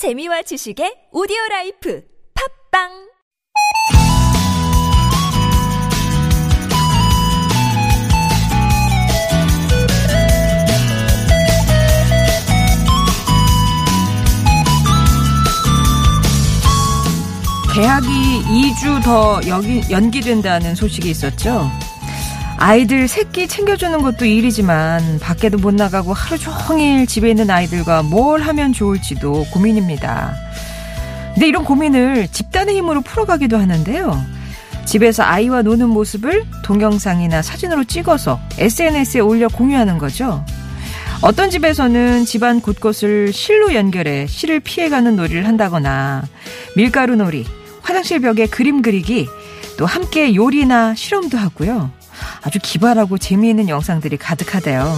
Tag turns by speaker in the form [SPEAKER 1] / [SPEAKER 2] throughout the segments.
[SPEAKER 1] 재미와 지식의 오디오 라이프 팟빵
[SPEAKER 2] 개학이 2주 더 연기된다는 소식이 있었죠. 아이들 새끼 챙겨주는 것도 일이지만 밖에도 못 나가고 하루 종일 집에 있는 아이들과 뭘 하면 좋을지도 고민입니다. 근데 이런 고민을 집단의 힘으로 풀어가기도 하는데요. 집에서 아이와 노는 모습을 동영상이나 사진으로 찍어서 SNS에 올려 공유하는 거죠. 어떤 집에서는 집안 곳곳을 실로 연결해 실을 피해가는 놀이를 한다거나 밀가루 놀이, 화장실 벽에 그림 그리기, 또 함께 요리나 실험도 하고요. 아주 기발하고 재미있는 영상들이 가득하대요.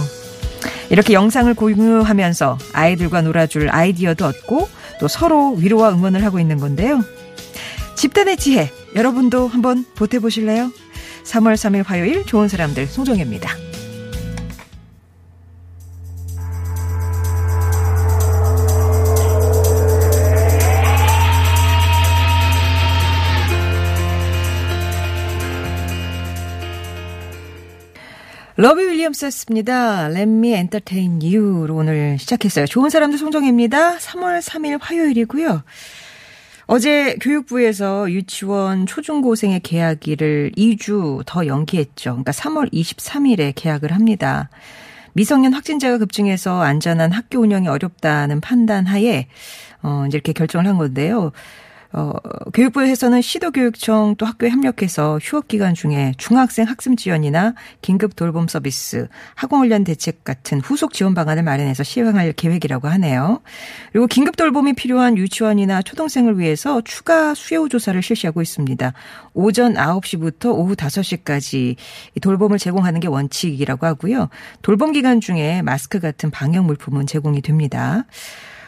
[SPEAKER 2] 이렇게 영상을 공유하면서 아이들과 놀아줄 아이디어도 얻고 또 서로 위로와 응원을 하고 있는 건데요. 집단의 지혜, 여러분도 한번 보태보실래요? 3월 3일 화요일 좋은 사람들 송정혜입니다. 러비 윌리엄스였습니다. Let me entertain you로 오늘 시작했어요. 좋은 사람들 송정혜입니다. 3월 3일 화요일이고요. 어제 교육부에서 유치원 초중고생의 개학일을 2주 더 연기했죠. 그러니까 3월 23일에 개학을 합니다. 미성년 확진자가 급증해서 안전한 학교 운영이 어렵다는 판단 하에 어 이제 이렇게 결정을 한 건데요. 어, 교육부에서는 시도교육청 또 학교에 협력해서 휴업 기간 중에 중학생 학습 지원이나 긴급 돌봄 서비스, 학원훈련 대책 같은 후속 지원 방안을 마련해서 시행할 계획이라고 하네요. 그리고 긴급 돌봄이 필요한 유치원이나 초등생을 위해서 추가 수요 조사를 실시하고 있습니다. 오전 9시부터 오후 5시까지 돌봄을 제공하는 게 원칙이라고 하고요. 돌봄 기간 중에 마스크 같은 방역 물품은 제공이 됩니다.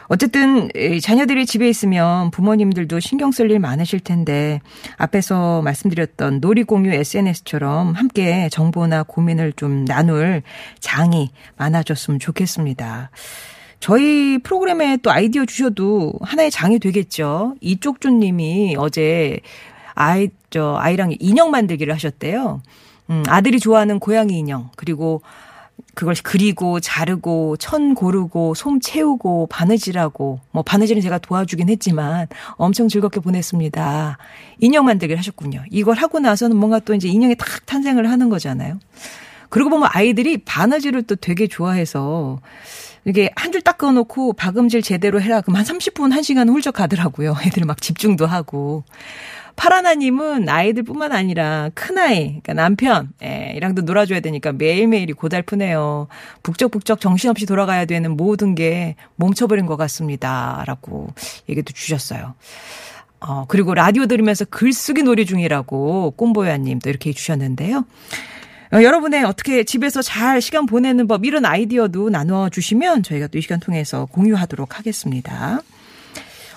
[SPEAKER 2] 어쨌든 자녀들이 집에 있으면 부모님들도 신경 쓸 일 많으실 텐데 앞에서 말씀드렸던 놀이 공유 SNS처럼 함께 정보나 고민을 좀 나눌 장이 많아졌으면 좋겠습니다. 저희 프로그램에 또 아이디어 주셔도 하나의 장이 되겠죠. 이쪽준 님이 어제 아이, 저, 아이랑 인형 만들기를 하셨대요. 음, 아들이 좋아하는 고양이 인형, 그리고 그걸 그리고 자르고 천 고르고 솜 채우고 바느질하고 뭐 바느질은 제가 도와주긴 했지만 엄청 즐겁게 보냈습니다. 인형 만들기를 하셨군요. 이걸 하고 나서는 뭔가 또 이제 인형이 탁 탄생을 하는 거잖아요. 그러고 보면 아이들이 바느질을 또 되게 좋아해서 이게 한줄딱 그어놓고 박음질 제대로 해라. 그럼 한 30분, 1시간 훌쩍 가더라고요. 애들 막 집중도 하고. 파라나님은 아이들뿐만 아니라 큰아이, 그러니까 남편, 예, 이랑도 놀아줘야 되니까 매일매일이 고달프네요. 북적북적 정신없이 돌아가야 되는 모든 게 멈춰버린 것 같습니다. 라고 얘기도 주셨어요. 어, 그리고 라디오 들으면서 글쓰기 놀이 중이라고 꼼보야 님 도 이렇게 주셨는데요. 어, 여러분의 어떻게 집에서 잘 시간 보내는 법 이런 아이디어도 나눠 주시면 저희가 또 이 시간 통해서 공유하도록 하겠습니다.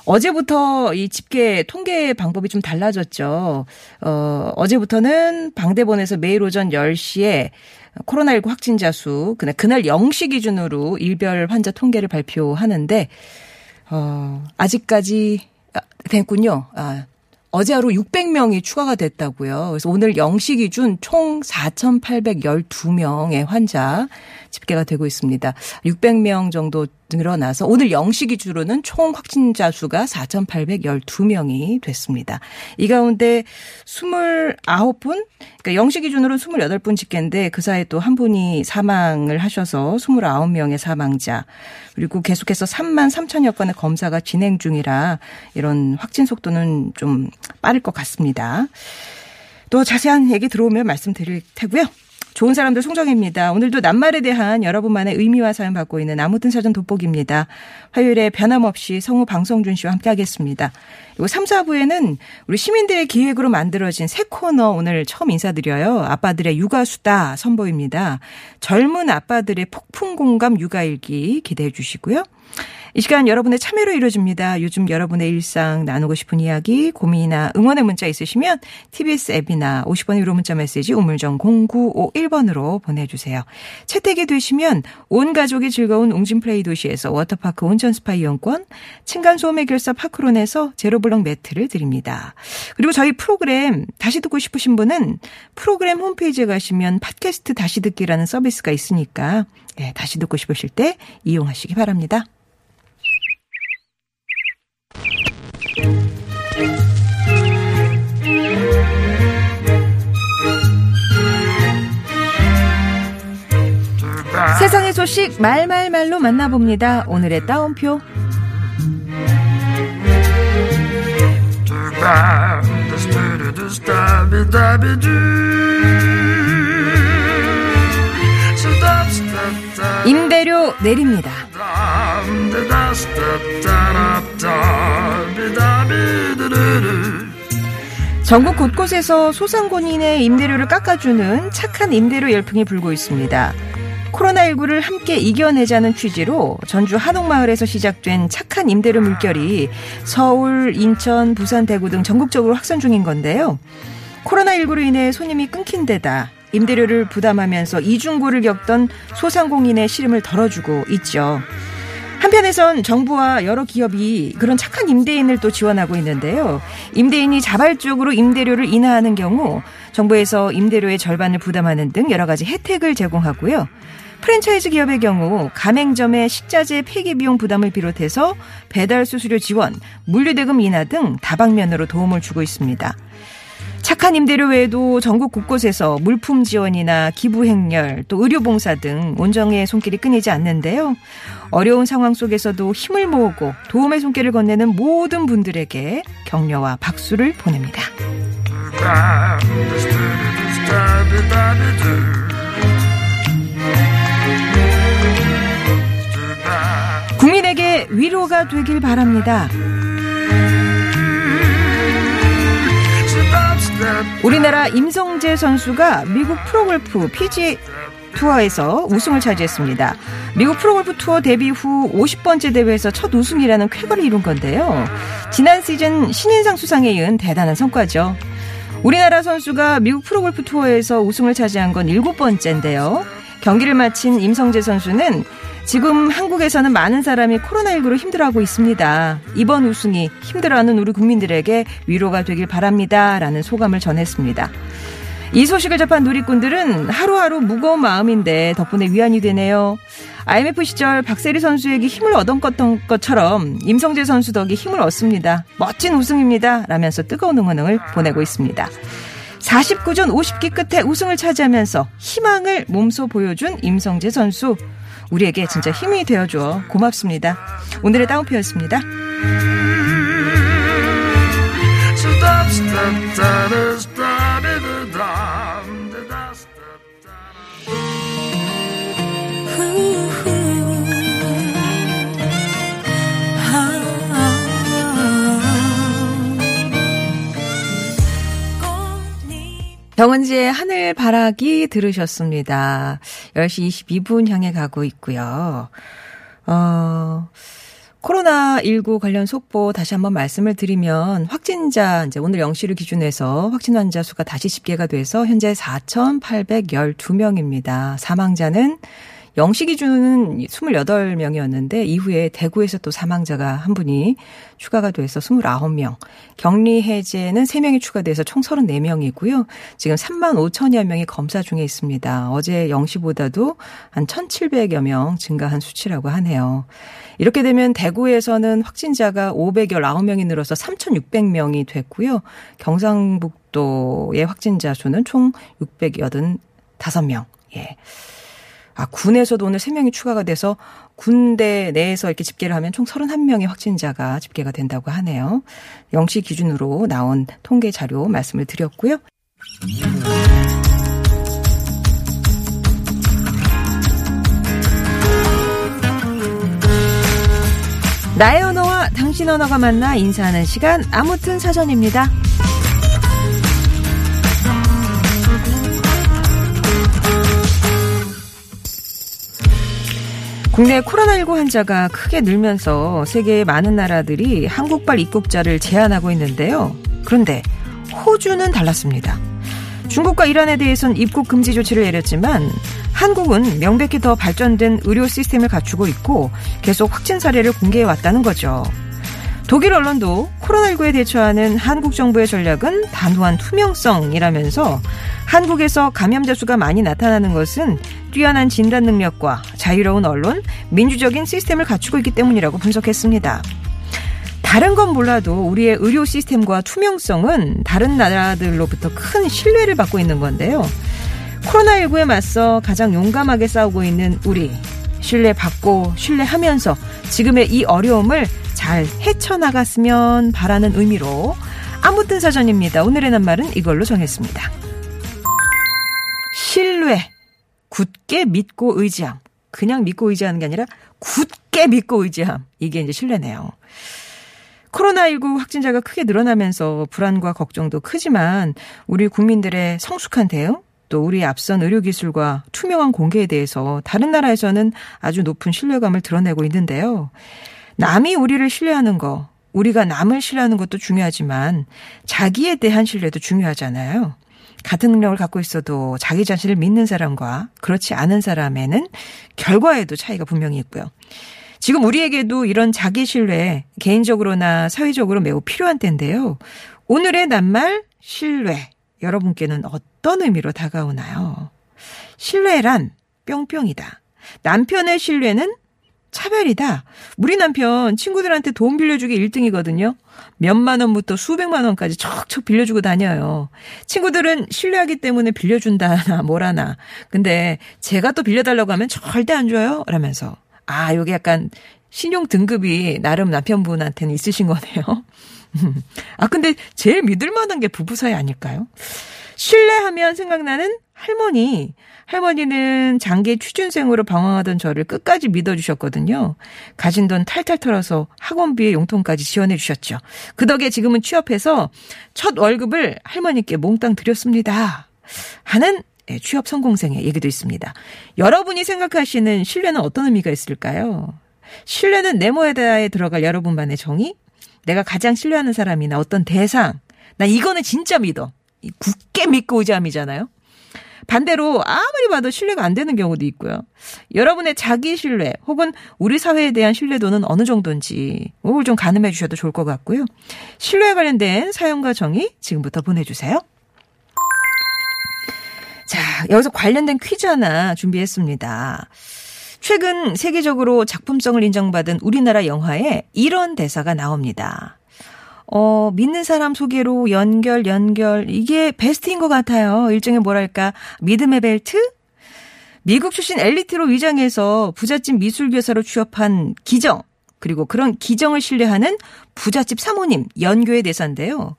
[SPEAKER 2] 어제부터 이 집계 통계 방법이 좀 달라졌죠. 어, 어제부터는 방대본에서 매일 오전 10시에 코로나19 확진자 수, 그날, 그날 0시 기준으로 일별 환자 통계를 발표하는데, 어, 아직까지, 아, 됐군요. 아, 어제 하루 600명이 추가가 됐다고요. 그래서 오늘 0시 기준 총 4,812명의 환자 집계가 되고 있습니다. 600명 정도 늘어나서 오늘 0시 기준으로는 총 확진자 수가 4,812명이 됐습니다. 이 가운데 29분, 그러니까 0시 기준으로는 28분 집계인데 그 사이에 또한 분이 사망을 하셔서 29명의 사망자, 그리고 계속해서 3만 3천여 건의 검사가 진행 중이라 이런 확진 속도는 좀 빠를 것 같습니다. 또 자세한 얘기 들어오면 말씀드릴 테고요. 좋은 사람들 송정입니다. 오늘도 낱말에 대한 여러분만의 의미와 사연 받고 있는 아무튼 사전 돋보기입니다. 화요일에 변함없이 성우 방성준 씨와 함께하겠습니다. 그리고 3, 4부에는 우리 시민들의 기획으로 만들어진 새 코너 오늘 처음 인사드려요. 아빠들의 육아수다 선보입니다. 젊은 아빠들의 폭풍 공감 육아일기 기대해 주시고요. 이 시간 여러분의 참여로 이루어집니다. 요즘 여러분의 일상 나누고 싶은 이야기, 고민이나 응원의 문자 있으시면 TBS 앱이나 50원 유료 문자 메시지 우물정 0951번으로 보내주세요. 채택이 되시면 온 가족이 즐거운 웅진플레이도시에서 워터파크 온천 스파 이용권, 층간소음 해결사 파크론에서 제로블럭 매트를 드립니다. 그리고 저희 프로그램 다시 듣고 싶으신 분은 프로그램 홈페이지에 가시면 팟캐스트 다시 듣기라는 서비스가 있으니까 네, 다시 듣고 싶으실 때 이용하시기 바랍니다. 세상의 소식 말말말로 만나봅니다. 오늘의 따옴표. 임대료 내립니다. 전국 곳곳에서 소상공인의 임대료를 깎아주는 착한 임대료 열풍이 불고 있습니다. 코로나19를 함께 이겨내자는 취지로 전주 한옥마을에서 시작된 착한 임대료 물결이 서울, 인천, 부산, 대구 등 전국적으로 확산 중인 건데요. 코로나19로 인해 손님이 끊긴 데다 임대료를 부담하면서 이중고를 겪던 소상공인의 시름을 덜어주고 있죠. 한편에선 정부와 여러 기업이 그런 착한 임대인을 또 지원하고 있는데요. 임대인이 자발적으로 임대료를 인하하는 경우 정부에서 임대료의 절반을 부담하는 등 여러 가지 혜택을 제공하고요. 프랜차이즈 기업의 경우 가맹점의 식자재 폐기 비용 부담을 비롯해서 배달 수수료 지원, 물류대금 인하 등 다방면으로 도움을 주고 있습니다. 착한 임대료 외에도 전국 곳곳에서 물품 지원이나 기부 행렬, 또 의료 봉사 등 온정의 손길이 끊이지 않는데요. 어려운 상황 속에서도 힘을 모으고 도움의 손길을 건네는 모든 분들에게 격려와 박수를 보냅니다. 국민에게 위로가 되길 바랍니다. 우리나라 임성재 선수가 미국 프로골프 PGA 투어에서 우승을 차지했습니다. 미국 프로골프 투어 데뷔 후 50번째 대회에서 첫 우승이라는 쾌거를 이룬 건데요. 지난 시즌 신인상 수상에 이은 대단한 성과죠. 우리나라 선수가 미국 프로골프 투어에서 우승을 차지한 건 7번째인데요. 경기를 마친 임성재 선수는 지금 한국에서는 많은 사람이 코로나19로 힘들어하고 있습니다. 이번 우승이 힘들어하는 우리 국민들에게 위로가 되길 바랍니다. 라는 소감을 전했습니다. 이 소식을 접한 누리꾼들은 하루하루 무거운 마음인데 덕분에 위안이 되네요. IMF 시절 박세리 선수에게 힘을 얻었던 것처럼 임성재 선수 덕에 힘을 얻습니다. 멋진 우승입니다. 라면서 뜨거운 응원을 보내고 있습니다. 49전 50기 끝에 우승을 차지하면서 희망을 몸소 보여준 임성재 선수. 우리에게 진짜 힘이 되어줘 고맙습니다. 오늘의 따옴표였습니다. 정은지의 하늘 바라기 들으셨습니다. 10시 22분 향해 가고 있고요. 어, 코로나19 관련 속보 다시 한번 말씀을 드리면 확진자 이제 오늘 0시를 기준해서 확진 환자 수가 다시 집계가 돼서 현재 4,812명입니다. 사망자는 0시 기준은 28명이었는데 이후에 대구에서 또 사망자가 한 분이 추가가 돼서 29명. 격리 해제는 3명이 추가돼서 총 34명이고요. 지금 3만 5천여 명이 검사 중에 있습니다. 어제 0시보다도 한 1,700여 명 증가한 수치라고 하네요. 이렇게 되면 대구에서는 확진자가 519명이 늘어서 3,600명이 됐고요. 경상북도의 확진자 수는 총 685명. 예. 아, 군에서도 오늘 3명이 추가가 돼서 군대 내에서 이렇게 집계를 하면 총 31명의 확진자가 집계가 된다고 하네요. 0시 기준으로 나온 통계 자료 말씀을 드렸고요. 나의 언어와 당신 언어가 만나 인사하는 시간 아무튼 사전입니다. 국내 코로나19 환자가 크게 늘면서 세계의 많은 나라들이 한국발 입국자를 제한하고 있는데요. 그런데 호주는 달랐습니다. 중국과 이란에 대해선 입국 금지 조치를 내렸지만 한국은 명백히 더 발전된 의료 시스템을 갖추고 있고 계속 확진 사례를 공개해 왔다는 거죠. 독일 언론도 코로나19에 대처하는 한국 정부의 전략은 단호한 투명성이라면서 한국에서 감염자 수가 많이 나타나는 것은 뛰어난 진단 능력과 자유로운 언론, 민주적인 시스템을 갖추고 있기 때문이라고 분석했습니다. 다른 건 몰라도 우리의 의료 시스템과 투명성은 다른 나라들로부터 큰 신뢰를 받고 있는 건데요. 코로나19에 맞서 가장 용감하게 싸우고 있는 우리. 신뢰받고 신뢰하면서 지금의 이 어려움을 잘 헤쳐나갔으면 바라는 의미로 아무튼 사전입니다. 오늘의 낱말은 이걸로 정했습니다. 신뢰. 굳게 믿고 의지함. 그냥 믿고 의지하는 게 아니라 굳게 믿고 의지함. 이게 이제 신뢰네요. 코로나19 확진자가 크게 늘어나면서 불안과 걱정도 크지만 우리 국민들의 성숙한 대응 또 우리 앞선 의료기술과 투명한 공개에 대해서 다른 나라에서는 아주 높은 신뢰감을 드러내고 있는데요. 남이 우리를 신뢰하는 거, 우리가 남을 신뢰하는 것도 중요하지만 자기에 대한 신뢰도 중요하잖아요. 같은 능력을 갖고 있어도 자기 자신을 믿는 사람과 그렇지 않은 사람에는 결과에도 차이가 분명히 있고요. 지금 우리에게도 이런 자기 신뢰 개인적으로나 사회적으로 매우 필요한 때인데요. 오늘의 낱말 신뢰 여러분께는 어떤 의미로 다가오나요? 신뢰란 뿅뿅이다. 남편의 신뢰는 차별이다. 우리 남편 친구들한테 돈 빌려주기 1등이거든요. 몇만 원부터 수백만 원까지 척척 빌려주고 다녀요. 친구들은 신뢰하기 때문에 빌려준다나 뭐라나. 근데 제가 또 빌려달라고 하면 절대 안 줘요. 라면서. 아, 요게 약간 신용 등급이 나름 남편분한테는 있으신 거네요. 아, 근데 제일 믿을 만한 게 부부 사이 아닐까요? 신뢰하면 생각나는 할머니. 할머니는 장기 취준생으로 방황하던 저를 끝까지 믿어주셨거든요. 가진 돈 탈탈 털어서 학원비에 용돈까지 지원해 주셨죠. 그 덕에 지금은 취업해서 첫 월급을 할머니께 몽땅 드렸습니다. 하는 예, 취업 성공생의 얘기도 있습니다. 여러분이 생각하시는 신뢰는 어떤 의미가 있을까요? 신뢰는 네모에다에 들어갈 여러분만의 정의? 내가 가장 신뢰하는 사람이나 어떤 대상? 나 이거는 진짜 믿어. 굳게 믿고 의지함이잖아요. 반대로 아무리 봐도 신뢰가 안 되는 경우도 있고요. 여러분의 자기 신뢰 혹은 우리 사회에 대한 신뢰도는 어느 정도인지 이걸 좀 가늠해 주셔도 좋을 것 같고요. 신뢰에 관련된 사연과 정의 지금부터 보내주세요. 자, 여기서 관련된 퀴즈 하나 준비했습니다. 최근 세계적으로 작품성을 인정받은 우리나라 영화에 이런 대사가 나옵니다. 어, 믿는 사람 소개로 연결, 연결. 이게 베스트인 것 같아요. 일종의 뭐랄까, 믿음의 벨트? 미국 출신 엘리트로 위장해서 부잣집 미술교사로 취업한 기정, 그리고 그런 기정을 신뢰하는 부잣집 사모님, 연교의 대사인데요.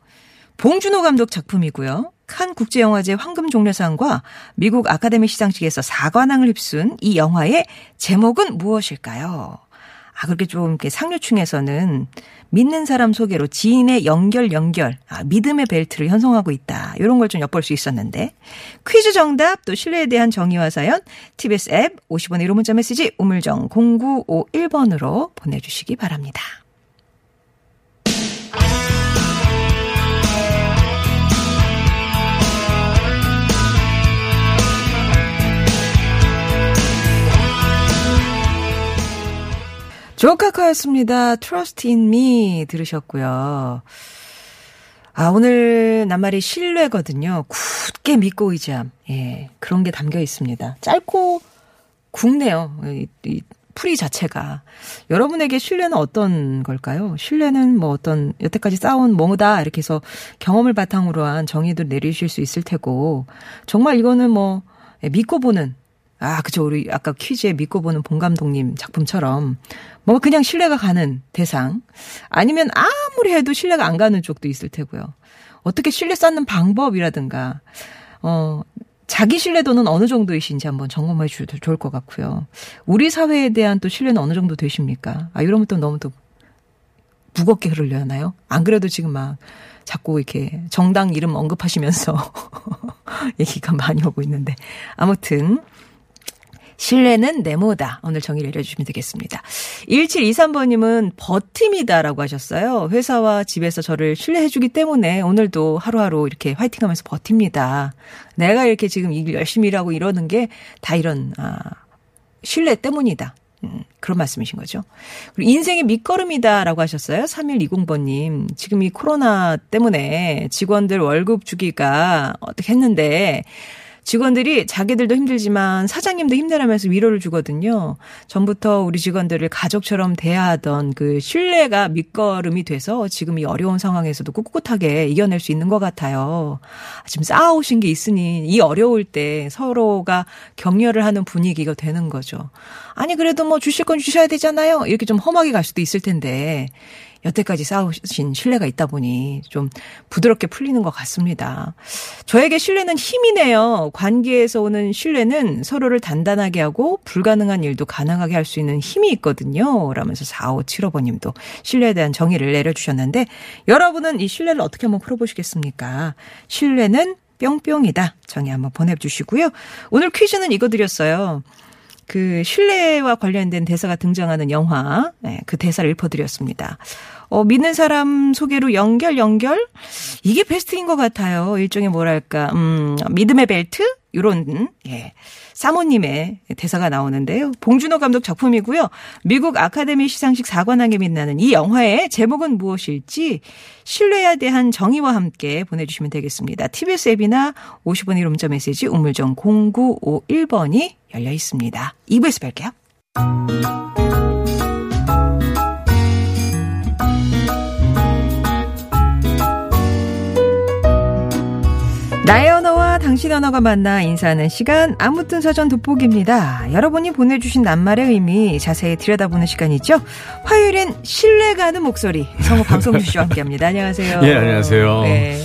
[SPEAKER 2] 봉준호 감독 작품이고요. 칸 국제영화제 황금종려상과 미국 아카데미 시상식에서 사관왕을 휩쓴 이 영화의 제목은 무엇일까요? 아, 그렇게 좀 이렇게 상류층에서는 믿는 사람 소개로 지인의 연결 연결, 아, 믿음의 벨트를 형성하고 있다. 이런 걸 좀 엿볼 수 있었는데 퀴즈 정답 또 신뢰에 대한 정의와 사연 TBS 앱 50원의 1호 문자 메시지 우물정 0951번으로 보내주시기 바랍니다. 조카카였습니다. Trust in me 들으셨고요. 아, 오늘 낱말이 신뢰거든요. 굳게 믿고 의지함. 예, 그런 게 담겨 있습니다. 짧고 굵네요. 이, 이 풀이 자체가. 여러분에게 신뢰는 어떤 걸까요? 신뢰는 뭐 어떤 여태까지 쌓아온 뭐다 이렇게 해서 경험을 바탕으로 한 정의도 내리실 수 있을 테고 정말 이거는 뭐 믿고 보는 아, 그죠. 우리 아까 퀴즈에 믿고 보는 본 감독님 작품처럼 뭐 그냥 신뢰가 가는 대상 아니면 아무리 해도 신뢰가 안 가는 쪽도 있을 테고요. 어떻게 신뢰 쌓는 방법이라든가 어 자기 신뢰도는 어느 정도이신지 한번 점검해 주셔도 좋을 것 같고요. 우리 사회에 대한 또 신뢰는 어느 정도 되십니까? 아, 이러면 또 너무 또 무겁게 흐르려나요? 안 그래도 지금 막 자꾸 이렇게 정당 이름 언급하시면서 얘기가 많이 오고 있는데. 아무튼 신뢰는 네모다. 오늘 정의 내려주시면 되겠습니다. 1723번님은 버팀이다라고 하셨어요. 회사와 집에서 저를 신뢰해주기 때문에 오늘도 하루하루 이렇게 화이팅 하면서 버팁니다. 내가 이렇게 지금 일 열심히 일하고 이러는 게 다 이런, 아, 신뢰 때문이다. 음, 그런 말씀이신 거죠. 그리고 인생의 밑거름이다라고 하셨어요. 3120번님. 지금 이 코로나 때문에 직원들 월급 주기가 어떻게 했는데 직원들이 자기들도 힘들지만 사장님도 힘내라면서 위로를 주거든요. 전부터 우리 직원들을 가족처럼 대하던 그 신뢰가 밑거름이 돼서 지금 이 어려운 상황에서도 꿋꿋하게 이겨낼 수 있는 것 같아요. 지금 쌓아오신 게 있으니 이 어려울 때 서로가 격려를 하는 분위기가 되는 거죠. 아니 그래도 뭐 주실 건 주셔야 되잖아요. 이렇게 좀 험하게 갈 수도 있을 텐데 여태까지 쌓으신 신뢰가 있다 보니 좀 부드럽게 풀리는 것 같습니다. 저에게 신뢰는 힘이네요. 관계에서 오는 신뢰는 서로를 단단하게 하고 불가능한 일도 가능하게 할 수 있는 힘이 있거든요. 라면서 4575번 님도 신뢰에 대한 정의를 내려주셨는데 여러분은 이 신뢰를 어떻게 한번 풀어보시겠습니까? 신뢰는 뿅뿅이다. 정의 한번 보내주시고요. 오늘 퀴즈는 이거 드렸어요. 그 신뢰와 관련된 대사가 등장하는 영화, 네, 그 대사를 읊어드렸습니다. 어, 믿는 사람 소개로 연결, 연결? 이게 베스트인 것 같아요. 일종의 뭐랄까, 음, 믿음의 벨트? 요런, 예. 사모님의 대사가 나오는데요. 봉준호 감독 작품이고요. 미국 아카데미 시상식 사관왕에 빛나는 이 영화의 제목은 무엇일지 신뢰에 대한 정의와 함께 보내주시면 되겠습니다. TBS 앱이나 50원 1호 문자 메시지 우물정 0951번이 열려 있습니다. 2부에서 뵐게요. 나의 당신 언어가 만나 인사하는 시간 아무튼 사전 돋보기입니다. 여러분이 보내주신 낱말의 의미 자세히 들여다보는 시간이죠. 화요일엔 신뢰가는 목소리 성우 방송주 씨와 함께합니다. 안녕하세요.
[SPEAKER 3] 예, 안녕하세요.
[SPEAKER 2] 네.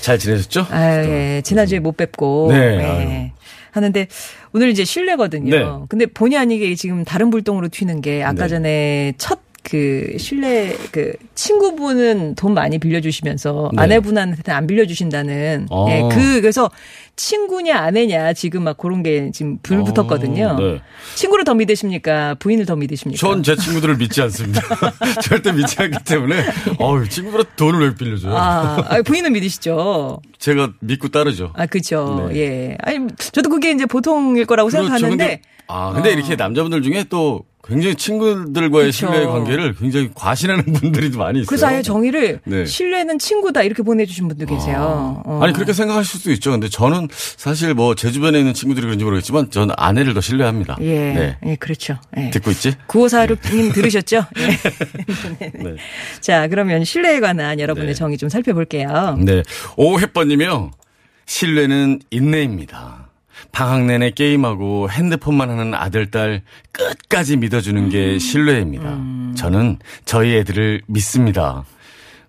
[SPEAKER 3] 잘 지내셨죠?
[SPEAKER 2] 아, 예. 지난주에 못 뵙고.
[SPEAKER 3] 네,
[SPEAKER 2] 예. 하는데 오늘 이제 신뢰거든요.
[SPEAKER 3] 네.
[SPEAKER 2] 근데 본의 아니게 지금 다른 불똥으로 튀는 게 아까
[SPEAKER 3] 네.
[SPEAKER 2] 전에 첫 그 신뢰 그 친구분은 돈 많이 빌려주시면서
[SPEAKER 3] 네.
[SPEAKER 2] 아내분한테는 안 빌려주신다는
[SPEAKER 3] 어.
[SPEAKER 2] 예, 그 그래서 친구냐 아내냐 지금 막 그런 게 지금 불 붙었거든요.
[SPEAKER 3] 어, 네.
[SPEAKER 2] 친구를 더 믿으십니까 부인을 더 믿으십니까?
[SPEAKER 3] 전 제 친구들을 믿지 않습니다. 절대 믿지 않기 때문에, 어우, 친구들한테 돈을 왜 빌려줘요?
[SPEAKER 2] 아, 아, 부인은 믿으시죠?
[SPEAKER 3] 제가 믿고 따르죠.
[SPEAKER 2] 아, 그죠.
[SPEAKER 3] 네.
[SPEAKER 2] 예. 아니, 저도 그게 이제 보통일 거라고
[SPEAKER 3] 그렇죠.
[SPEAKER 2] 생각하는데.
[SPEAKER 3] 아, 근데
[SPEAKER 2] 어.
[SPEAKER 3] 이렇게 남자분들 중에 또 굉장히 친구들과의
[SPEAKER 2] 그쵸.
[SPEAKER 3] 신뢰 관계를 굉장히 과신하는 분들이 많이 있어요.
[SPEAKER 2] 그래서 아예 정의를
[SPEAKER 3] 네.
[SPEAKER 2] 신뢰는 친구다 이렇게 보내주신 분도 계세요. 어.
[SPEAKER 3] 아니 그렇게 생각하실 수도 있죠. 근데 저는 사실 뭐 제 주변에 있는 친구들이 그런지 모르겠지만 저는 아내를 더 신뢰합니다.
[SPEAKER 2] 예,
[SPEAKER 3] 네.
[SPEAKER 2] 예, 그렇죠. 예.
[SPEAKER 3] 듣고 있지?
[SPEAKER 2] 9546님 들으셨죠? 예.
[SPEAKER 3] 네.
[SPEAKER 2] 자, 그러면 신뢰에 관한 여러분의
[SPEAKER 3] 네.
[SPEAKER 2] 정의 좀 살펴볼게요.
[SPEAKER 3] 네. 오해번님이요. 신뢰는 인내입니다. 방학 내내 게임하고 핸드폰만 하는 아들, 딸 끝까지 믿어주는
[SPEAKER 2] 음.
[SPEAKER 3] 게 신뢰입니다. 저는 저희 애들을 믿습니다.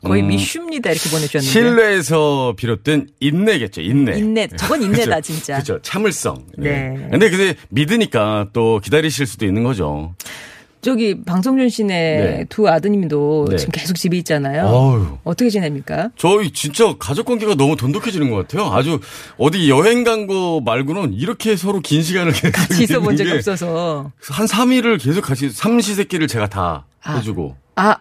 [SPEAKER 2] 거의
[SPEAKER 3] 음,
[SPEAKER 2] 미슈입니다 이렇게 보내주셨는데.
[SPEAKER 3] 신뢰에서 비롯된 인내겠죠, 인내.
[SPEAKER 2] 인내. 저건 인내다, 진짜.
[SPEAKER 3] 그렇죠. 참을성.
[SPEAKER 2] 네.
[SPEAKER 3] 근데 근데 믿으니까 또 기다리실 수도 있는 거죠.
[SPEAKER 2] 저기 방송준 씨네
[SPEAKER 3] 네.
[SPEAKER 2] 두 아드님도
[SPEAKER 3] 네.
[SPEAKER 2] 지금 계속 집에 있잖아요.
[SPEAKER 3] 어휴.
[SPEAKER 2] 어떻게 지냅니까?
[SPEAKER 3] 저희 진짜 가족 관계가 너무 돈독해지는 것 같아요. 아주 어디 여행 간 거 말고는 이렇게 서로 긴 시간을 계속
[SPEAKER 2] 같이 있어본
[SPEAKER 3] 있는
[SPEAKER 2] 적이
[SPEAKER 3] 게
[SPEAKER 2] 없어서.
[SPEAKER 3] 한 3일을 계속 같이 삼시세끼를 제가 다
[SPEAKER 2] 아.
[SPEAKER 3] 해주고.
[SPEAKER 2] 아,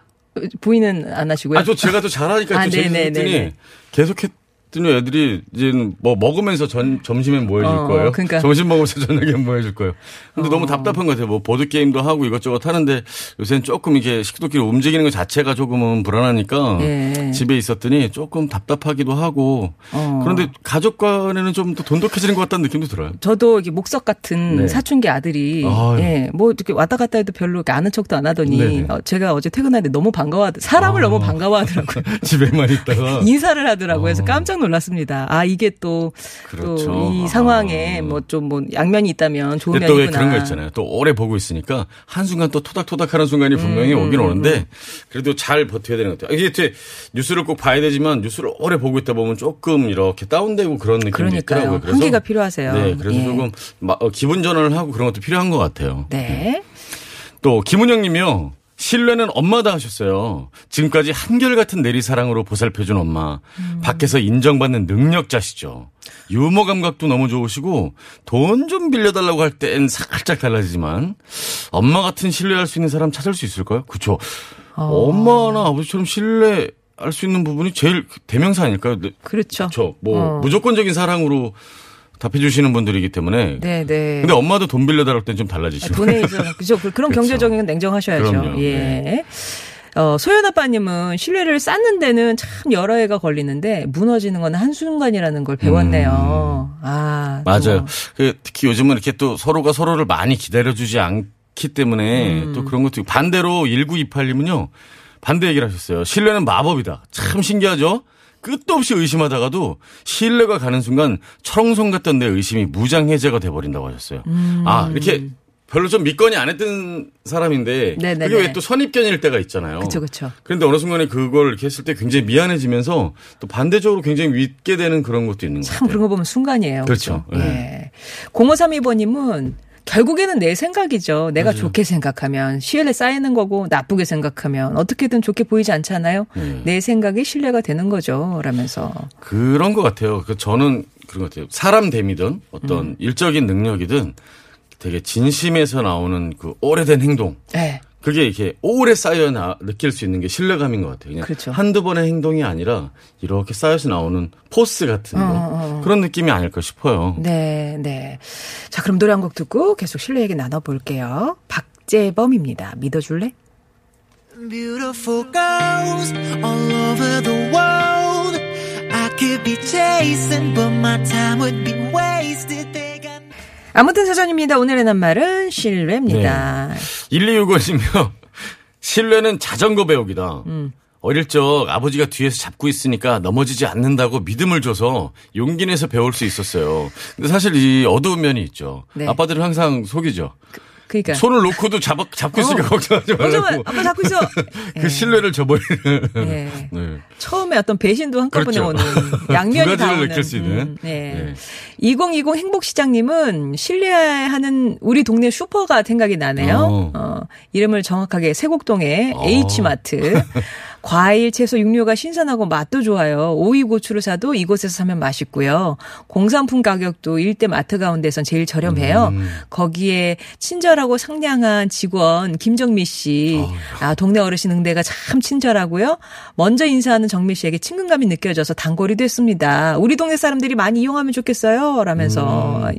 [SPEAKER 2] 부인은 안 하시고요?
[SPEAKER 3] 아, 저 제가 또 잘하니까
[SPEAKER 2] 아,
[SPEAKER 3] 또
[SPEAKER 2] 네네네네.
[SPEAKER 3] 재밌더니 계속 했 더니 애들이 이제 뭐 먹으면서 전, 점심엔 뭐 해줄
[SPEAKER 2] 어,
[SPEAKER 3] 거예요?
[SPEAKER 2] 그러니까.
[SPEAKER 3] 점심 먹으면서 저녁엔 뭐 해줄 거예요? 근데
[SPEAKER 2] 어.
[SPEAKER 3] 너무 답답한 것 같아요. 뭐 보드게임도 하고 이것저것 하는데 요새는 조금 이게 식구들끼리 움직이는 것 자체가 조금은 불안하니까
[SPEAKER 2] 예.
[SPEAKER 3] 집에 있었더니 조금 답답하기도 하고
[SPEAKER 2] 어.
[SPEAKER 3] 그런데 가족 간에는 좀 더 돈독해지는 것 같다는 느낌도 들어요.
[SPEAKER 2] 저도 이게 목석 같은
[SPEAKER 3] 네.
[SPEAKER 2] 사춘기 아들이
[SPEAKER 3] 아유.
[SPEAKER 2] 예, 뭐 이렇게 왔다 갔다 해도 별로 아는 척도 안 하더니
[SPEAKER 3] 네네.
[SPEAKER 2] 어, 제가 어제 퇴근하는데 너무 반가워 사람을
[SPEAKER 3] 아.
[SPEAKER 2] 너무 반가워하더라고요.
[SPEAKER 3] 집에만 있다가.
[SPEAKER 2] 인사를 하더라고요. 그래서
[SPEAKER 3] 어.
[SPEAKER 2] 깜짝 놀랐 습니다. 아 이게 또또
[SPEAKER 3] 그렇죠.
[SPEAKER 2] 이
[SPEAKER 3] 아.
[SPEAKER 2] 상황에 뭐좀 뭐 양면이 있다면 좋은
[SPEAKER 3] 근데 또왜
[SPEAKER 2] 면이구나.
[SPEAKER 3] 그런 거 있잖아요. 또 오래 보고 있으니까 한 순간 또 토닥토닥 하는 순간이 분명히
[SPEAKER 2] 음,
[SPEAKER 3] 오긴 오는데 그래도 잘 버텨야 되는 것 같아요. 이게 또 뉴스를 꼭 봐야 되지만 뉴스를 오래 보고 있다 보면 조금 이렇게 다운되고 그런 느낌이
[SPEAKER 2] 그러니까요.
[SPEAKER 3] 있더라고요. 그래서
[SPEAKER 2] 한계가 필요하세요.
[SPEAKER 3] 네, 그래서
[SPEAKER 2] 예.
[SPEAKER 3] 조금 마- 어, 기분 전환을 하고 그런 것도 필요한 것 같아요.
[SPEAKER 2] 네.
[SPEAKER 3] 또 김은영 님이요. 신뢰는 엄마다 하셨어요. 지금까지 한결같은 내리사랑으로 보살펴준 엄마. 밖에서 인정받는 능력자시죠. 유머 감각도 너무 좋으시고 돈 좀 빌려달라고 할 땐 살짝 달라지지만 엄마 같은 신뢰할 수 있는 사람 찾을 수 있을까요? 그쵸. 엄마나 아버지처럼 신뢰 할 수 있는 부분이 제일 대명사 아닐까요? 네,
[SPEAKER 2] 그렇죠.
[SPEAKER 3] 그쵸. 뭐
[SPEAKER 2] 어.
[SPEAKER 3] 무조건적인 사랑으로 답해주시는 분들이기 때문에.
[SPEAKER 2] 네, 네.
[SPEAKER 3] 근데 엄마도 돈 빌려달랄 땐 좀 달라지시고.
[SPEAKER 2] 돈에 있어 그죠. 그- 그런. 경제적인 건 냉정하셔야죠.
[SPEAKER 3] 그럼요.
[SPEAKER 2] 예.
[SPEAKER 3] 네.
[SPEAKER 2] 어, 소연 아빠님은 신뢰를 쌓는 데는 참 여러 해가 걸리는데 무너지는 건 한순간이라는 걸 배웠네요. 아. 또.
[SPEAKER 3] 맞아요. 그 특히 요즘은 이렇게 또 서로가 서로를 많이 기다려주지 않기 때문에
[SPEAKER 2] 음.
[SPEAKER 3] 또 그런 것도 반대로 1928님은요. 반대 얘기를 하셨어요. 신뢰는 마법이다. 참 신기하죠? 끝도 없이 의심하다가도 신뢰가 가는 순간 철옹성 같던 내 의심이 무장해제가 돼버린다고 하셨어요.
[SPEAKER 2] 음.
[SPEAKER 3] 아, 이렇게 별로 좀 믿거니 안 했던 사람인데
[SPEAKER 2] 네네네.
[SPEAKER 3] 그게 왜 또 선입견일 때가 있잖아요.
[SPEAKER 2] 그쵸, 그쵸.
[SPEAKER 3] 그런데 어느 순간에 그걸 이렇게 했을 때 굉장히 미안해지면서 또 반대적으로 굉장히 믿게 되는 그런 것도 있는
[SPEAKER 2] 것참
[SPEAKER 3] 같아요.
[SPEAKER 2] 그런 거 보면 순간이에요.
[SPEAKER 3] 그렇죠.
[SPEAKER 2] 그죠? 예. 0532번님은 결국에는 내 생각이죠. 내가 좋게 생각하면 신뢰 쌓이는 거고 나쁘게 생각하면 어떻게든 좋게 보이지 않잖아요.
[SPEAKER 3] 네.
[SPEAKER 2] 내 생각이 신뢰가 되는 거죠. 라면서.
[SPEAKER 3] 그런 것 같아요. 그 저는 그런 것 같아요. 사람 됨이든 어떤
[SPEAKER 2] 음.
[SPEAKER 3] 일적인 능력이든 되게 진심에서 나오는 그 오래된 행동.
[SPEAKER 2] 예.
[SPEAKER 3] 그게 이렇게 오래 쌓여 나, 느낄 수 있는 게 신뢰감인 것 같아요. 그냥
[SPEAKER 2] 그렇죠.
[SPEAKER 3] 한두 번의 행동이 아니라 이렇게 쌓여서 나오는 포스 같은 거.
[SPEAKER 2] 어,
[SPEAKER 3] 그런 느낌이 아닐까 싶어요.
[SPEAKER 2] 네, 네. 자, 그럼 노래 한 곡 듣고 계속 신뢰 얘기 나눠볼게요. 박재범입니다. 믿어줄래?
[SPEAKER 4] Beautiful girls all over the world. I could be chasing, but my time would be wasted. They got
[SPEAKER 2] 아무튼 사전입니다. 오늘의 낱말은 신뢰입니다.
[SPEAKER 3] 1265이며 신뢰는 자전거 배우기다.
[SPEAKER 2] 음.
[SPEAKER 3] 어릴 적 아버지가 뒤에서 잡고 있으니까 넘어지지 않는다고 믿음을 줘서 용기 내서 배울 수 있었어요. 근데 사실 이 어두운 면이 있죠.
[SPEAKER 2] 네.
[SPEAKER 3] 아빠들은 항상 속이죠.
[SPEAKER 2] 그 러니까.
[SPEAKER 3] 손을 놓고도 잡, 잡고 있으니까
[SPEAKER 2] 어.
[SPEAKER 3] 걱정하지. 말라고.
[SPEAKER 2] 아빠 잡고 있어.
[SPEAKER 3] 그
[SPEAKER 2] 예.
[SPEAKER 3] 신뢰를 저버리는.
[SPEAKER 2] 예.
[SPEAKER 3] 네.
[SPEAKER 2] 처음에 어떤 배신도 한꺼번에
[SPEAKER 3] 그렇죠.
[SPEAKER 2] 오는 양면이 두다 오는.
[SPEAKER 3] 느낄 수 있는.
[SPEAKER 2] 음, 예.
[SPEAKER 3] 네.
[SPEAKER 2] 2020 행복시장님은 신뢰하는 우리 동네 슈퍼가 생각이 나네요.
[SPEAKER 3] 어.
[SPEAKER 2] 어, 이름을 정확하게 세곡동의
[SPEAKER 3] 어.
[SPEAKER 2] H마트. 과일, 채소, 육류가 신선하고 맛도 좋아요. 오이, 고추를 사도 이곳에서 사면 맛있고요. 공산품 가격도 일대 마트 가운데선 제일 저렴해요.
[SPEAKER 3] 음.
[SPEAKER 2] 거기에 친절하고 상냥한 직원 김정미 씨. 아, 동네 어르신 응대가 참 친절하고요. 먼저 인사하는 정미 씨에게 친근감이 느껴져서 단골이 됐습니다. 우리 동네 사람들이 많이 이용하면 좋겠어요. 라면서
[SPEAKER 3] 음.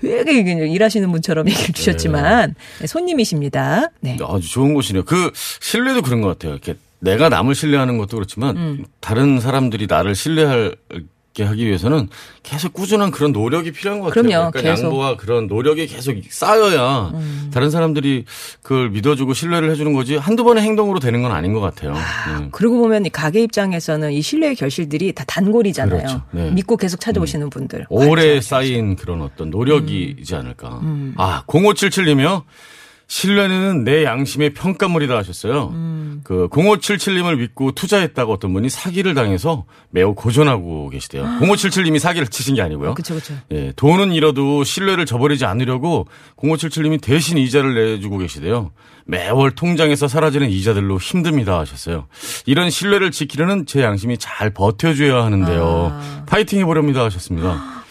[SPEAKER 2] 되게 일하시는 분처럼 얘기를 주셨지만 네, 손님이십니다. 네.
[SPEAKER 3] 아주 좋은 곳이네요. 그 신뢰도 그런 것 같아요. 이렇게 내가 남을 신뢰하는 것도 그렇지만
[SPEAKER 2] 음.
[SPEAKER 3] 다른 사람들이 나를 신뢰하게 하기 위해서는 계속 꾸준한 그런 노력이 필요한 것 같아요.
[SPEAKER 2] 그럼요.
[SPEAKER 3] 약간
[SPEAKER 2] 계속. 음.
[SPEAKER 3] 양보와 그런 노력이 계속 쌓여야 다른 사람들이 그걸 믿어주고 신뢰를 해주는 거지 한두 번의 행동으로 되는 건 아닌 것 같아요. 네.
[SPEAKER 2] 그러고 보면 이 가게 입장에서는 이 신뢰의 결실들이 다 단골이잖아요.
[SPEAKER 3] 그렇죠. 네.
[SPEAKER 2] 믿고 계속 찾아오시는 분들.
[SPEAKER 3] 오래 쌓인 그런 어떤 노력이지 않을까. 아, 0577님이요. 신뢰는 내 양심의 평가물이다 하셨어요. 그 0577님을 믿고 투자했다고 어떤 분이 사기를 당해서 매우 고전하고 계시대요. 0577님이 사기를 치신 게 아니고요.
[SPEAKER 2] 그렇죠, 그렇죠.
[SPEAKER 3] 예, 돈은 잃어도 신뢰를 저버리지 않으려고 0577님이 대신 이자를 내주고 계시대요. 매월 통장에서 사라지는 이자들로 힘듭니다 하셨어요. 이런 신뢰를 지키려는 제 양심이 잘 버텨줘야 하는데요.
[SPEAKER 2] 아.
[SPEAKER 3] 파이팅 해보렵니다 하셨습니다.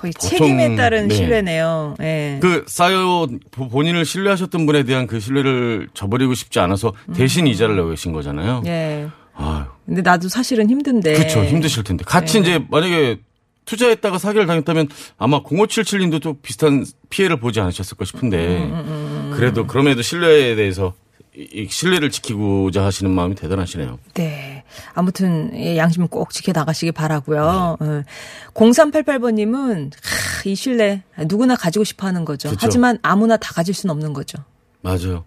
[SPEAKER 2] 거의 책임에 따른
[SPEAKER 3] 네.
[SPEAKER 2] 신뢰네요. 예.
[SPEAKER 3] 그 쌓여 본인을 신뢰하셨던 분에 대한 그 신뢰를 저버리고 싶지 않아서 대신 이자를 내고 계신 거잖아요.
[SPEAKER 2] 음. 예.
[SPEAKER 3] 아유,
[SPEAKER 2] 근데 나도 사실은 힘든데.
[SPEAKER 3] 그렇죠. 힘드실 텐데. 같이
[SPEAKER 2] 네.
[SPEAKER 3] 이제 만약에 투자했다가 사기를 당했다면 아마 0577님도 또 비슷한 피해를 보지 않으셨을까 싶은데
[SPEAKER 2] 음,
[SPEAKER 3] 그래도 그럼에도 신뢰에 대해서 이- 이 신뢰를 지키고자 하시는 마음이 대단하시네요.
[SPEAKER 2] 네. 아무튼 예, 양심 꼭 지켜 나가시기 바라고요.
[SPEAKER 3] 네.
[SPEAKER 2] 어. 0388번님은 이 신뢰 누구나 가지고 싶어 하는 거죠.
[SPEAKER 3] 그쵸.
[SPEAKER 2] 하지만 아무나 다 가질 수는 없는 거죠.
[SPEAKER 3] 맞아요.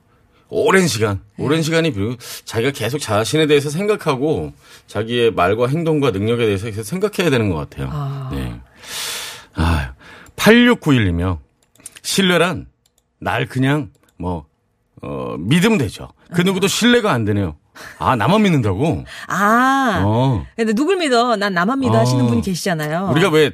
[SPEAKER 3] 오랜 시간,
[SPEAKER 2] 네.
[SPEAKER 3] 오랜 시간이 그리고 자기가 계속 자신에 대해서 생각하고 자기의 말과 행동과 능력에 대해서 계속 생각해야 되는 것 같아요.
[SPEAKER 2] 아.
[SPEAKER 3] 네. 아, 8691이며 신뢰란 날 그냥 뭐, 어, 믿으면 되죠. 그 누구도 신뢰가 안 되네요. 아, 나만 믿는다고?
[SPEAKER 2] 아.
[SPEAKER 3] 어.
[SPEAKER 2] 근데 누굴 믿어? 난 나만 믿어
[SPEAKER 3] 어.
[SPEAKER 2] 하시는 분이 계시잖아요.
[SPEAKER 3] 우리가 왜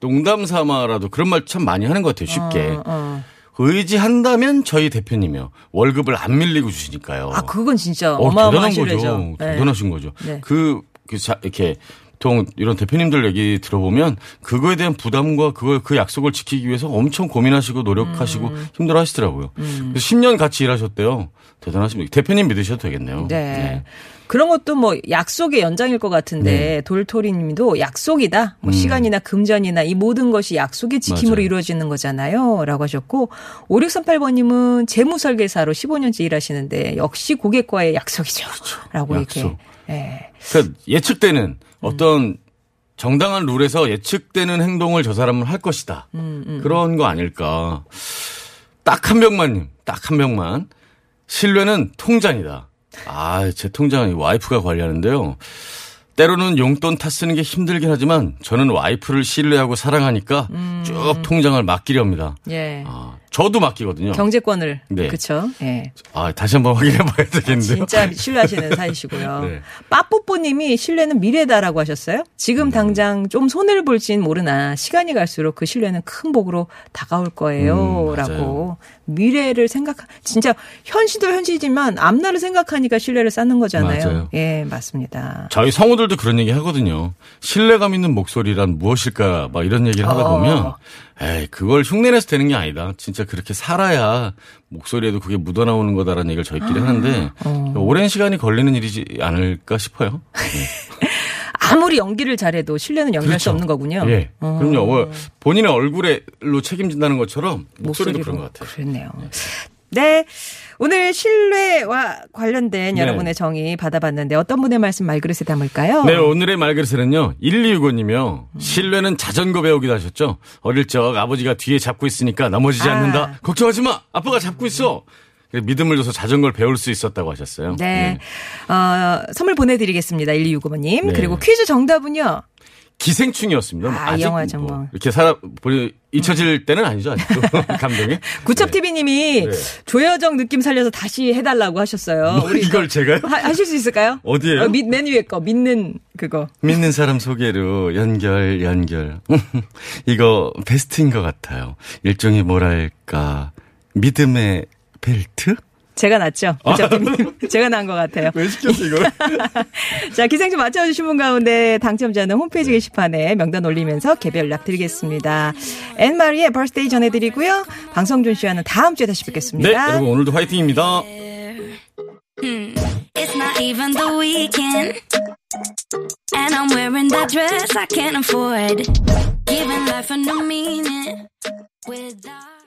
[SPEAKER 3] 농담 삼아라도 그런 말 참 많이 하는 것 같아요. 쉽게.
[SPEAKER 2] 어, 어.
[SPEAKER 3] 의지한다면 저희 대표님이요. 월급을 안 밀리고 주시니까요.
[SPEAKER 2] 아, 그건 진짜
[SPEAKER 3] 어,
[SPEAKER 2] 어마어마한
[SPEAKER 3] 거죠.
[SPEAKER 2] 네.
[SPEAKER 3] 대단하신 거죠.
[SPEAKER 2] 네.
[SPEAKER 3] 그, 그 자, 이렇게 보통 이런 대표님들 얘기 들어보면 그거에 대한 부담과 그걸 그 약속을 지키기 위해서 엄청 고민하시고 노력하시고
[SPEAKER 2] 음.
[SPEAKER 3] 힘들어 하시더라고요. 그래서 10년 같이 일하셨대요. 대단하십니다. 대표님 믿으셔도 되겠네요.
[SPEAKER 2] 네. 그런 것도 뭐 약속의 연장일 것 같은데
[SPEAKER 3] 네.
[SPEAKER 2] 돌토리 님도 약속이다. 뭐 시간이나 금전이나 이 모든 것이 약속의 지킴으로
[SPEAKER 3] 음. 맞아요.
[SPEAKER 2] 이루어지는 거잖아요. 라고 하셨고 5638번 님은 재무 설계사로 15년째 일하시는데 역시 고객과의 약속이죠. 라고 이렇게.
[SPEAKER 3] 그렇죠. 약속.
[SPEAKER 2] 예.
[SPEAKER 3] 그러니까 예측되는 어떤 정당한 룰에서 예측되는 행동을 저 사람은 할 것이다. 그런 거 아닐까. 딱 한 명만님, 딱 한 명만. 신뢰는 통장이다. 아, 제 통장은 와이프가 관리하는데요. 때로는 용돈 타 쓰는 게 힘들긴 하지만 저는 와이프를 신뢰하고 사랑하니까 쭉 통장을 맡기렵니다.
[SPEAKER 2] 예.
[SPEAKER 3] 아, 저도 맡기거든요.
[SPEAKER 2] 경제권을
[SPEAKER 3] 네.
[SPEAKER 2] 그렇죠. 예.
[SPEAKER 3] 아, 다시 한번 확인해 봐야 되겠는데요.
[SPEAKER 2] 진짜 신뢰하시는 사이시고요.
[SPEAKER 3] 네.
[SPEAKER 2] 빠뽀뽀 님이 신뢰는 미래다라고 하셨어요. 지금
[SPEAKER 3] 음.
[SPEAKER 2] 당장 좀 손해를 볼진 모르나 시간이 갈수록 그 신뢰는 큰 복으로 다가올
[SPEAKER 3] 음,
[SPEAKER 2] 거예요.라고
[SPEAKER 3] 맞아요.
[SPEAKER 2] 미래를 생각 진짜 현실도 현실이지만 앞날을 생각하니까 신뢰를 쌓는 거잖아요.
[SPEAKER 3] 맞아요.
[SPEAKER 2] 예, 맞습니다.
[SPEAKER 3] 저희 성우들도 그런 얘기 하거든요. 신뢰감 있는 목소리란 무엇일까? 막 이런 얘기를 하다
[SPEAKER 2] 어.
[SPEAKER 3] 보면, 에이, 그걸 흉내내서 되는 게 아니다. 진짜 그렇게 살아야 목소리에도 그게 묻어나오는 거다라는 얘기를 저희끼리 하는데,
[SPEAKER 2] 어.
[SPEAKER 3] 오랜 시간이 걸리는 일이지 않을까 싶어요.
[SPEAKER 2] 아무리 연기를 잘해도 신뢰는 연기할 수 없는 거군요.
[SPEAKER 3] 예.
[SPEAKER 2] 어.
[SPEAKER 3] 그럼요. 뭐 본인의 얼굴로 책임진다는 것처럼 목소리도. 그런 것 같아요.
[SPEAKER 2] 그렇네요. 네. 오늘 신뢰와 관련된
[SPEAKER 3] 네.
[SPEAKER 2] 여러분의 정의 받아봤는데 어떤 분의 말씀 말그릇에 담을까요?
[SPEAKER 3] 네, 오늘의 말그릇에는요, 1265님이요. 신뢰는 자전거 배우기도 하셨죠? 어릴 적 아버지가 뒤에 잡고 있으니까 넘어지지
[SPEAKER 2] 아.
[SPEAKER 3] 않는다. 걱정하지 마! 아빠가 잡고 있어! 그래서 믿음을 줘서 자전거를 배울 수 있었다고 하셨어요.
[SPEAKER 2] 네. 어, 선물 보내드리겠습니다. 1265번님.
[SPEAKER 3] 네.
[SPEAKER 2] 그리고 퀴즈 정답은요.
[SPEAKER 3] 기생충이었습니다. 뭐
[SPEAKER 2] 아,
[SPEAKER 3] 아직
[SPEAKER 2] 영화
[SPEAKER 3] 뭐
[SPEAKER 2] 정말.
[SPEAKER 3] 이렇게 살아, 보니 잊혀질 때는 아니죠, 아직도. 감동이.
[SPEAKER 2] 구첩TV님이
[SPEAKER 3] 네.
[SPEAKER 2] 조여정 느낌 살려서 다시 해달라고 하셨어요.
[SPEAKER 3] 뭐 이걸 제가요?
[SPEAKER 2] 하, 하실 수 있을까요?
[SPEAKER 3] 어디에요?
[SPEAKER 2] 어, 밑, 맨 위에 거. 믿는 그거.
[SPEAKER 3] 믿는 사람 소개로 연결, 연결. 이거 베스트인 것 같아요. 일종의 뭐랄까, 믿음의 벨트?
[SPEAKER 2] 제가 낫죠? 구첩TV님. 제가 난 것 같아요.
[SPEAKER 3] 왜 시켰어, 이걸?
[SPEAKER 2] 자, 기생충 맞춰주신 분 가운데 당첨자는 홈페이지 게시판에 명단 올리면서 개별 연락 드리겠습니다. 앤마리의 벌스데이 전해드리고요. 방송준 씨와는 다음 주에 다시 뵙겠습니다.
[SPEAKER 3] 네, 여러분 오늘도 화이팅입니다.
[SPEAKER 5] It's not even the weekend. And I'm wearing that dress I can't afford. Giving life a new meaning. Without